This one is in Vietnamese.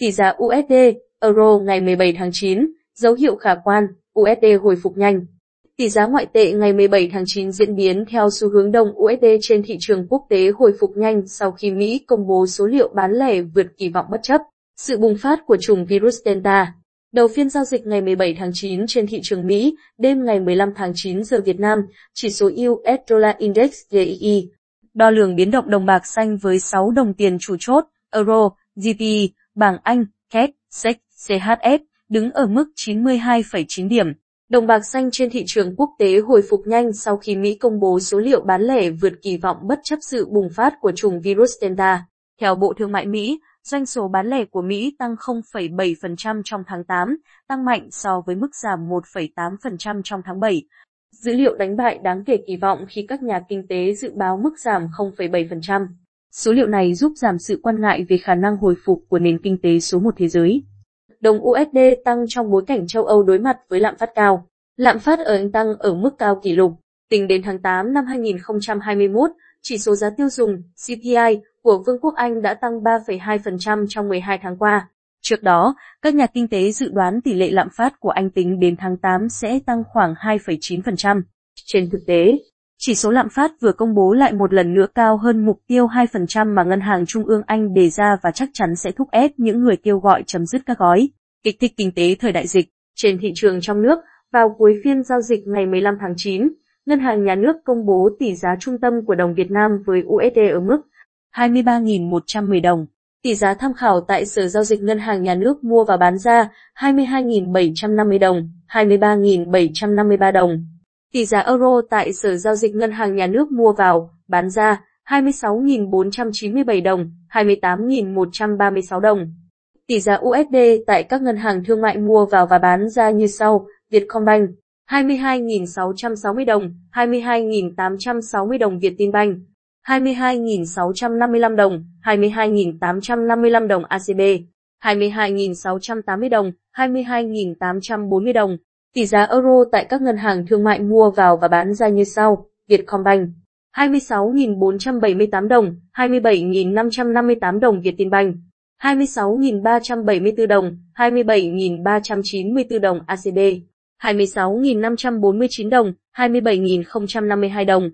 Tỷ giá USD, Euro ngày 17 tháng 9, dấu hiệu khả quan, USD hồi phục nhanh. Tỷ giá ngoại tệ ngày 17 tháng 9 diễn biến theo xu hướng đồng USD trên thị trường quốc tế hồi phục nhanh sau khi Mỹ công bố số liệu bán lẻ vượt kỳ vọng bất chấp sự bùng phát của chủng virus Delta. Đầu phiên giao dịch ngày 17 tháng 9 trên thị trường Mỹ, đêm ngày 15 tháng 9 giờ Việt Nam, chỉ số US Dollar Index DXY đo lường biến động đồng bạc xanh với 6 đồng tiền chủ chốt, Euro, GBP, bảng Anh, KED, SEC, CHF, đứng ở mức 92,9 điểm. Đồng bạc xanh trên thị trường quốc tế hồi phục nhanh sau khi Mỹ công bố số liệu bán lẻ vượt kỳ vọng bất chấp sự bùng phát của chủng virus Delta. Theo Bộ Thương mại Mỹ, doanh số bán lẻ của Mỹ tăng 0,7% trong tháng 8, tăng mạnh so với mức giảm 1,8% trong tháng 7. Dữ liệu đánh bại đáng kể kỳ vọng khi các nhà kinh tế dự báo mức giảm 0,7%. Số liệu này giúp giảm sự quan ngại về khả năng hồi phục của nền kinh tế số một thế giới. Đồng USD tăng trong bối cảnh châu Âu đối mặt với lạm phát cao. Lạm phát ở Anh tăng ở mức cao kỷ lục. Tính đến tháng 8 năm 2021, chỉ số giá tiêu dùng CPI của Vương quốc Anh đã tăng 3,2% trong 12 tháng qua. Trước đó, các nhà kinh tế dự đoán tỷ lệ lạm phát của Anh tính đến tháng 8 sẽ tăng khoảng 2,9%. Trên thực tế, chỉ số lạm phát vừa công bố lại một lần nữa cao hơn mục tiêu 2% mà Ngân hàng Trung ương Anh đề ra và chắc chắn sẽ thúc ép những người kêu gọi chấm dứt các gói kích thích kinh tế thời đại dịch. Trên thị trường trong nước, vào cuối phiên giao dịch ngày 15 tháng 9, Ngân hàng Nhà nước công bố tỷ giá trung tâm của đồng Việt Nam với USD ở mức 23.110 đồng. Tỷ giá tham khảo tại Sở Giao dịch Ngân hàng Nhà nước mua và bán ra 22.750 đồng, 23.753 đồng. Tỷ giá euro tại Sở Giao dịch Ngân hàng Nhà nước mua vào, bán ra 26.497 đồng, 28.136 đồng. Tỷ giá USD tại các ngân hàng thương mại mua vào và bán ra như sau, Vietcombank 22.660 đồng, 22.860 đồng Vietinbank 22.655 đồng, 22.855 đồng ACB, 22.680 đồng, 22.840 đồng. Tỷ giá euro tại các ngân hàng thương mại mua vào và bán ra như sau, Vietcombank 26.478 đồng, 27.558 đồng Vietinbank, 26.374 đồng, 27.394 đồng ACB, 26.549 đồng, 27.052 đồng.